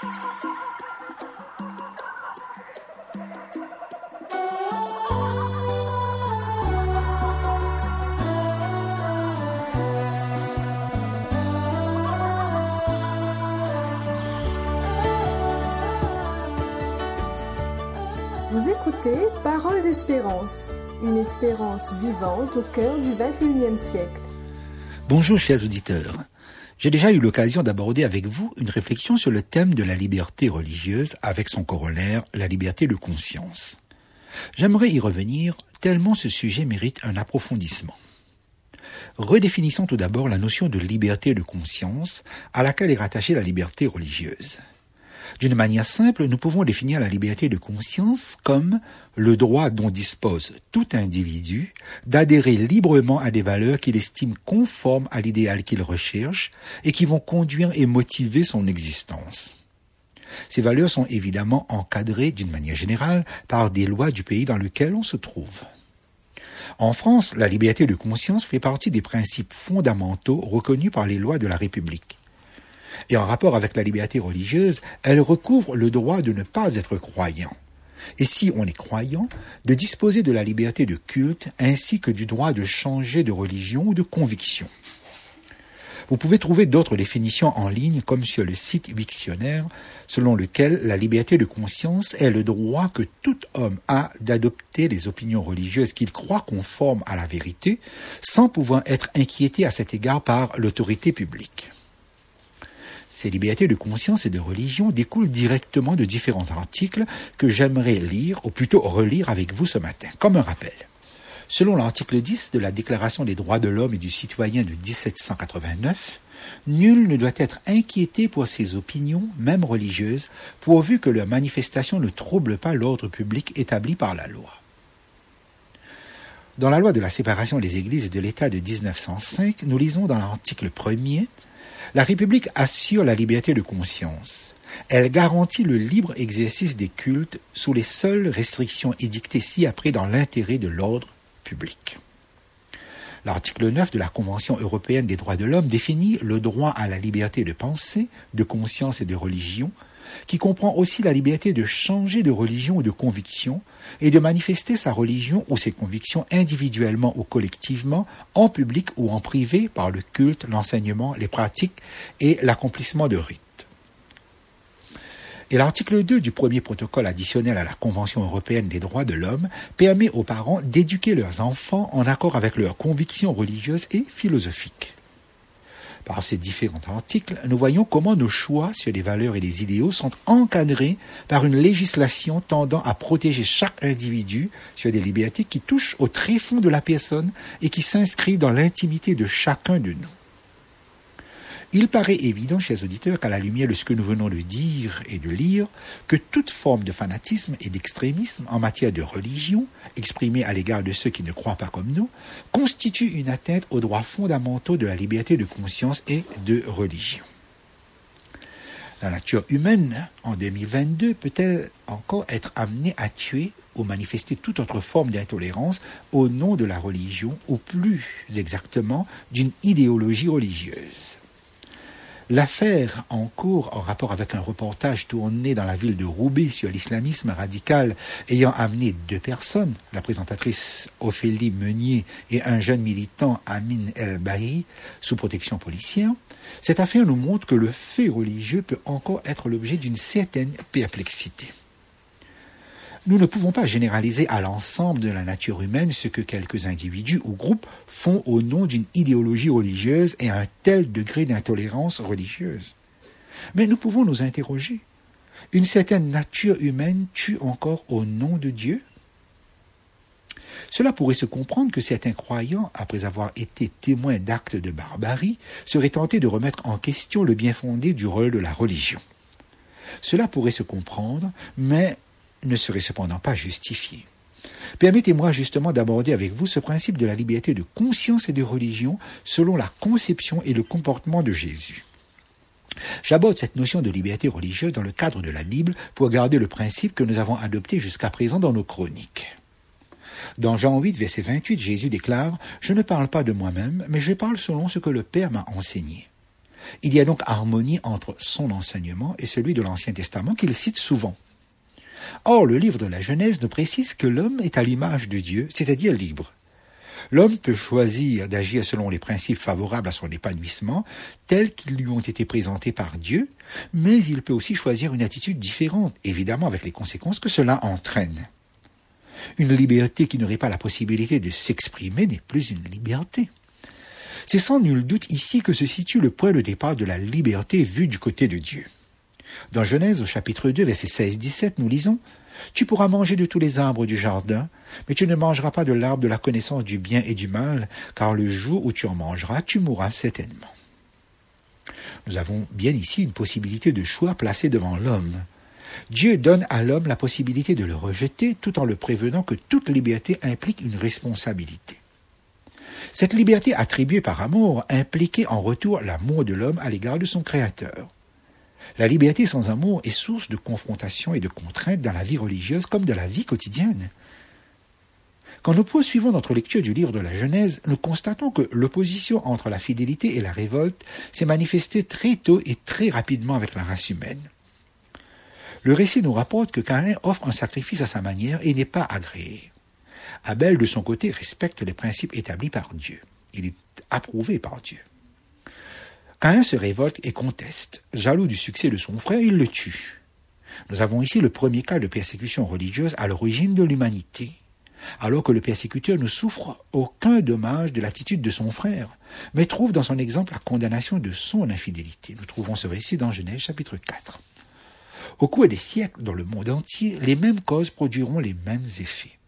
Vous écoutez Parole d'espérance, une espérance vivante au cœur du 21e siècle. Bonjour chers auditeurs. J'ai déjà eu l'occasion d'aborder avec vous une réflexion sur le thème de la liberté religieuse avec son corollaire, la liberté de conscience. J'aimerais y revenir tellement ce sujet mérite un approfondissement. Redéfinissons tout d'abord la notion de liberté de conscience à laquelle est rattachée la liberté religieuse. D'une manière simple, nous pouvons définir la liberté de conscience comme le droit dont dispose tout individu d'adhérer librement à des valeurs qu'il estime conformes à l'idéal qu'il recherche et qui vont conduire et motiver son existence. Ces valeurs sont évidemment encadrées d'une manière générale par des lois du pays dans lequel on se trouve. En France, la liberté de conscience fait partie des principes fondamentaux reconnus par les lois de la République. Et en rapport avec la liberté religieuse, elle recouvre le droit de ne pas être croyant. Et si on est croyant, de disposer de la liberté de culte ainsi que du droit de changer de religion ou de conviction. Vous pouvez trouver d'autres définitions en ligne comme sur le site Wiktionnaire, selon lequel la liberté de conscience est le droit que tout homme a d'adopter les opinions religieuses qu'il croit conformes à la vérité, sans pouvoir être inquiété à cet égard par l'autorité publique. Ces libertés de conscience et de religion découlent directement de différents articles que j'aimerais lire, ou plutôt relire avec vous ce matin, comme un rappel. Selon l'article 10 de la Déclaration des droits de l'homme et du citoyen de 1789, nul ne doit être inquiété pour ses opinions, même religieuses, pourvu que leur manifestation ne trouble pas l'ordre public établi par la loi. Dans la loi de la séparation des églises et de l'État de 1905, nous lisons dans l'article 1er la République assure la liberté de conscience. Elle garantit le libre exercice des cultes sous les seules restrictions édictées ci-après dans l'intérêt de l'ordre public. L'article 9 de la Convention européenne des droits de l'homme définit le droit à la liberté de pensée, de conscience et de religion, qui comprend aussi la liberté de changer de religion ou de conviction et de manifester sa religion ou ses convictions individuellement ou collectivement, en public ou en privé, par le culte, l'enseignement, les pratiques et l'accomplissement de rites. Et l'article 2 du premier protocole additionnel à la Convention européenne des droits de l'homme permet aux parents d'éduquer leurs enfants en accord avec leurs convictions religieuses et philosophiques. Par ces différents articles, nous voyons comment nos choix sur les valeurs et les idéaux sont encadrés par une législation tendant à protéger chaque individu sur des libertés qui touchent au tréfonds de la personne et qui s'inscrivent dans l'intimité de chacun de nous. Il paraît évident, chers auditeurs, qu'à la lumière de ce que nous venons de dire et de lire, que toute forme de fanatisme et d'extrémisme en matière de religion, exprimée à l'égard de ceux qui ne croient pas comme nous, constitue une atteinte aux droits fondamentaux de la liberté de conscience et de religion. La nature humaine, en 2022, peut-elle encore être amenée à tuer ou manifester toute autre forme d'intolérance au nom de la religion, ou plus exactement d'une idéologie religieuse? L'affaire en cours en rapport avec un reportage tourné dans la ville de Roubaix sur l'islamisme radical ayant amené deux personnes, la présentatrice Ophélie Meunier et un jeune militant Amin El Bahi, sous protection policière, cette affaire nous montre que le fait religieux peut encore être l'objet d'une certaine perplexité. Nous ne pouvons pas généraliser à l'ensemble de la nature humaine ce que quelques individus ou groupes font au nom d'une idéologie religieuse et un tel degré d'intolérance religieuse. Mais nous pouvons nous interroger. Une certaine nature humaine tue encore au nom de Dieu? Cela pourrait se comprendre que certains croyants, après avoir été témoins d'actes de barbarie, seraient tentés de remettre en question le bien fondé du rôle de la religion. Cela pourrait se comprendre, mais ne serait cependant pas justifié. Permettez-moi justement d'aborder avec vous ce principe de la liberté de conscience et de religion selon la conception et le comportement de Jésus. J'aborde cette notion de liberté religieuse dans le cadre de la Bible pour garder le principe que nous avons adopté jusqu'à présent dans nos chroniques. Dans Jean 8, verset 28, Jésus déclare, Je ne parle pas de moi-même, mais je parle selon ce que le Père m'a enseigné. Il y a donc harmonie entre son enseignement et celui de l'Ancien Testament qu'il cite souvent. Or, le livre de la Genèse nous précise que l'homme est à l'image de Dieu, c'est-à-dire libre. L'homme peut choisir d'agir selon les principes favorables à son épanouissement, tels qu'ils lui ont été présentés par Dieu, mais il peut aussi choisir une attitude différente, évidemment avec les conséquences que cela entraîne. Une liberté qui n'aurait pas la possibilité de s'exprimer n'est plus une liberté. C'est sans nul doute ici que se situe le point de départ de la liberté vue du côté de Dieu. Dans Genèse au chapitre 2 verset 16-17 nous lisons Tu pourras manger de tous les arbres du jardin, mais tu ne mangeras pas de l'arbre de la connaissance du bien et du mal, car le jour où tu en mangeras, tu mourras certainement. Nous avons bien ici une possibilité de choix placée devant l'homme. Dieu donne à l'homme la possibilité de le rejeter tout en le prévenant que toute liberté implique une responsabilité. Cette liberté attribuée par amour impliquait en retour l'amour de l'homme à l'égard de son Créateur. La liberté sans amour est source de confrontation et de contraintes dans la vie religieuse comme dans la vie quotidienne. Quand nous poursuivons notre lecture du livre de la Genèse, nous constatons que l'opposition entre la fidélité et la révolte s'est manifestée très tôt et très rapidement avec la race humaine. Le récit nous rapporte que Caïn offre un sacrifice à sa manière et n'est pas agréé. Abel, de son côté, respecte les principes établis par Dieu. Il est approuvé par Dieu. Caïn se révolte et conteste. Jaloux du succès de son frère, il le tue. Nous avons ici le premier cas de persécution religieuse à l'origine de l'humanité. Alors que le persécuteur ne souffre aucun dommage de l'attitude de son frère, mais trouve dans son exemple la condamnation de son infidélité. Nous trouvons ce récit dans Genèse chapitre 4. Au cours des siècles, dans le monde entier, les mêmes causes produiront les mêmes effets.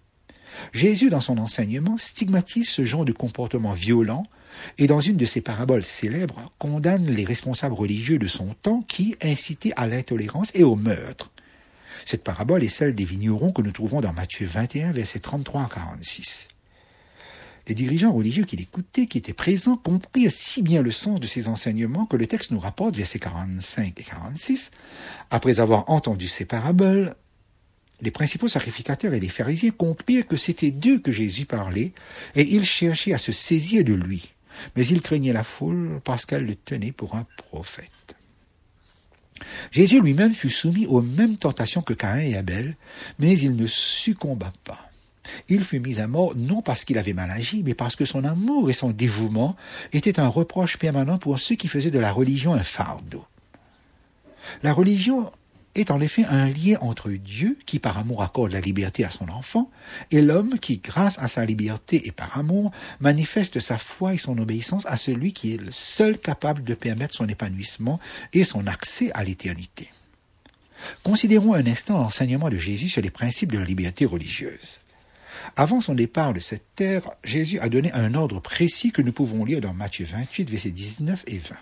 Jésus, dans son enseignement, stigmatise ce genre de comportement violent et dans une de ses paraboles célèbres, condamne les responsables religieux de son temps qui incitaient à l'intolérance et au meurtre. Cette parabole est celle des vignerons que nous trouvons dans Matthieu 21, versets 33 à 46. Les dirigeants religieux qui l'écoutaient, qui étaient présents, comprirent si bien le sens de ces enseignements que le texte nous rapporte, versets 45 et 46, après avoir entendu ces paraboles, les principaux sacrificateurs et les pharisiens comprirent que c'était d'eux que Jésus parlait, et ils cherchaient à se saisir de lui. Mais ils craignaient la foule parce qu'elle le tenait pour un prophète. Jésus lui-même fut soumis aux mêmes tentations que Caïn et Abel, mais il ne succomba pas. Il fut mis à mort non parce qu'il avait mal agi, mais parce que son amour et son dévouement étaient un reproche permanent pour ceux qui faisaient de la religion un fardeau. La religion est en effet un lien entre Dieu, qui par amour accorde la liberté à son enfant, et l'homme qui, grâce à sa liberté et par amour, manifeste sa foi et son obéissance à celui qui est le seul capable de permettre son épanouissement et son accès à l'éternité. Considérons un instant l'enseignement de Jésus sur les principes de la liberté religieuse. Avant son départ de cette terre, Jésus a donné un ordre précis que nous pouvons lire dans Matthieu 28, versets 19 et 20.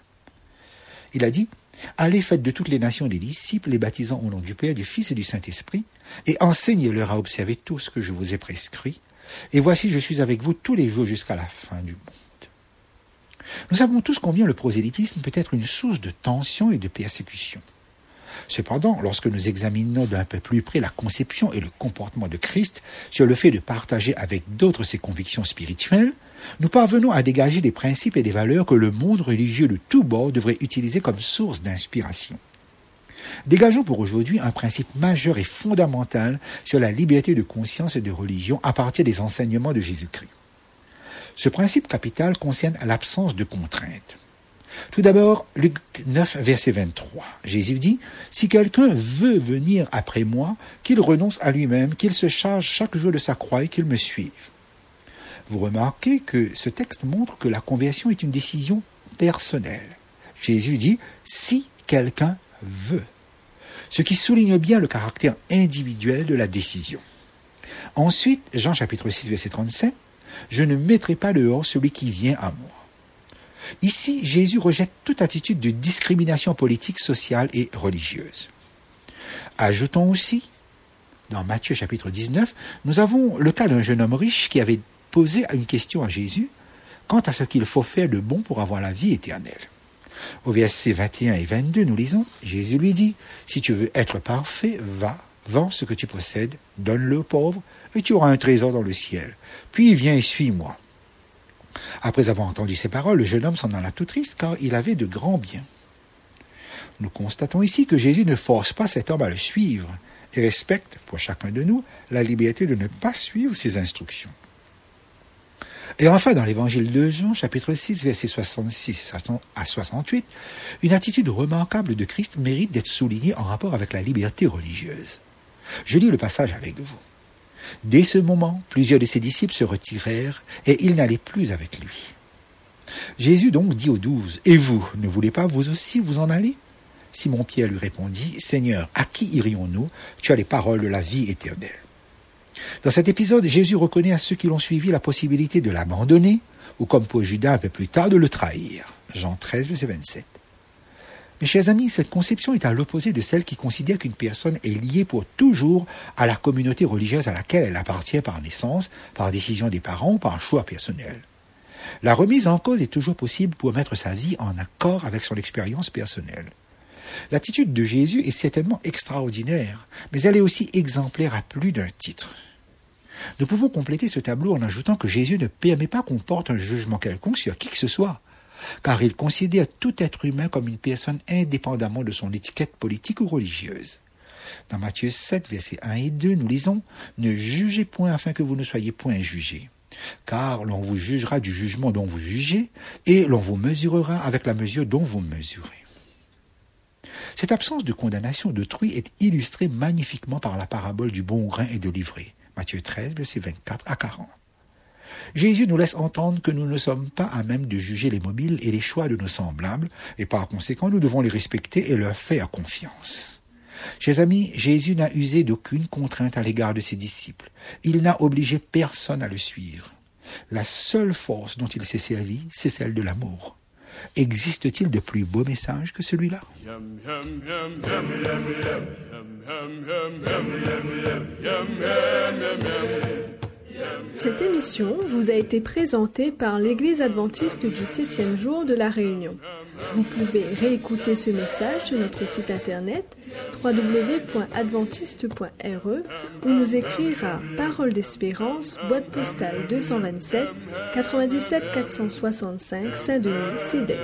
Il a dit, Allez, faites de toutes les nations des disciples, les baptisant au nom du Père, du Fils et du Saint-Esprit, et enseignez-leur à observer tout ce que je vous ai prescrit. Et voici, je suis avec vous tous les jours jusqu'à la fin du monde. Nous savons tous combien le prosélytisme peut être une source de tension et de persécution. Cependant, lorsque nous examinons d'un peu plus près la conception et le comportement de Christ sur le fait de partager avec d'autres ses convictions spirituelles, nous parvenons à dégager des principes et des valeurs que le monde religieux de tous bords devrait utiliser comme source d'inspiration. Dégageons pour aujourd'hui un principe majeur et fondamental sur la liberté de conscience et de religion à partir des enseignements de Jésus-Christ. Ce principe capital concerne l'absence de contraintes. Tout d'abord, Luc 9, verset 23. Jésus dit, Si quelqu'un veut venir après moi, qu'il renonce à lui-même, qu'il se charge chaque jour de sa croix et qu'il me suive. Vous remarquez que ce texte montre que la conversion est une décision personnelle. Jésus dit si quelqu'un veut, ce qui souligne bien le caractère individuel de la décision. Ensuite, Jean chapitre 6 verset 37, je ne mettrai pas dehors celui qui vient à moi. Ici, Jésus rejette toute attitude de discrimination politique, sociale et religieuse. Ajoutons aussi, dans Matthieu chapitre 19, nous avons le cas d'un jeune homme riche qui avait poser une question à Jésus quant à ce qu'il faut faire de bon pour avoir la vie éternelle. Au verset 21 et 22, nous lisons, Jésus lui dit, Si tu veux être parfait, va, vends ce que tu possèdes, donne-le aux pauvres, et tu auras un trésor dans le ciel. Puis viens et suis-moi. Après avoir entendu ces paroles, le jeune homme s'en alla tout triste car il avait de grands biens. Nous constatons ici que Jésus ne force pas cet homme à le suivre et respecte, pour chacun de nous, la liberté de ne pas suivre ses instructions. Et enfin, dans l'évangile de Jean, chapitre 6, versets 66 à 68, une attitude remarquable de Christ mérite d'être soulignée en rapport avec la liberté religieuse. Je lis le passage avec vous. Dès ce moment, plusieurs de ses disciples se retirèrent et ils n'allaient plus avec lui. Jésus donc dit aux douze, Et vous, ne voulez pas vous aussi vous en aller? Simon-Pierre lui répondit, Seigneur, à qui irions-nous? Tu as les paroles de la vie éternelle. Dans cet épisode, Jésus reconnaît à ceux qui l'ont suivi la possibilité de l'abandonner, ou comme pour Judas un peu plus tard, de le trahir. Jean 13, verset 27. Mes chers amis, cette conception est à l'opposé de celle qui considère qu'une personne est liée pour toujours à la communauté religieuse à laquelle elle appartient par naissance, par décision des parents ou par choix personnel. La remise en cause est toujours possible pour mettre sa vie en accord avec son expérience personnelle. L'attitude de Jésus est certainement extraordinaire, mais elle est aussi exemplaire à plus d'un titre. Nous pouvons compléter ce tableau en ajoutant que Jésus ne permet pas qu'on porte un jugement quelconque sur qui que ce soit, car il considère tout être humain comme une personne indépendamment de son étiquette politique ou religieuse. Dans Matthieu 7, versets 1 et 2, nous lisons Ne jugez point afin que vous ne soyez point jugés. Car l'on vous jugera du jugement dont vous jugez, et l'on vous mesurera avec la mesure dont vous mesurez. Cette absence de condamnation d'autrui est illustrée magnifiquement par la parabole du bon grain et de l'ivraie. Matthieu 13, versets 24 à 40. Jésus nous laisse entendre que nous ne sommes pas à même de juger les mobiles et les choix de nos semblables, et par conséquent nous devons les respecter et leur faire confiance. Chers amis, Jésus n'a usé d'aucune contrainte à l'égard de ses disciples. Il n'a obligé personne à le suivre. La seule force dont il s'est servi, c'est celle de l'amour. Existe-t-il de plus beau message que celui-là? Cette émission vous a été présentée par l'Église adventiste du septième jour de la Réunion. Vous pouvez réécouter ce message sur notre site internet www.adventiste.re ou nous écrire à Parole d'Espérance, boîte postale 227 97 465 Saint-Denis, CEDEX.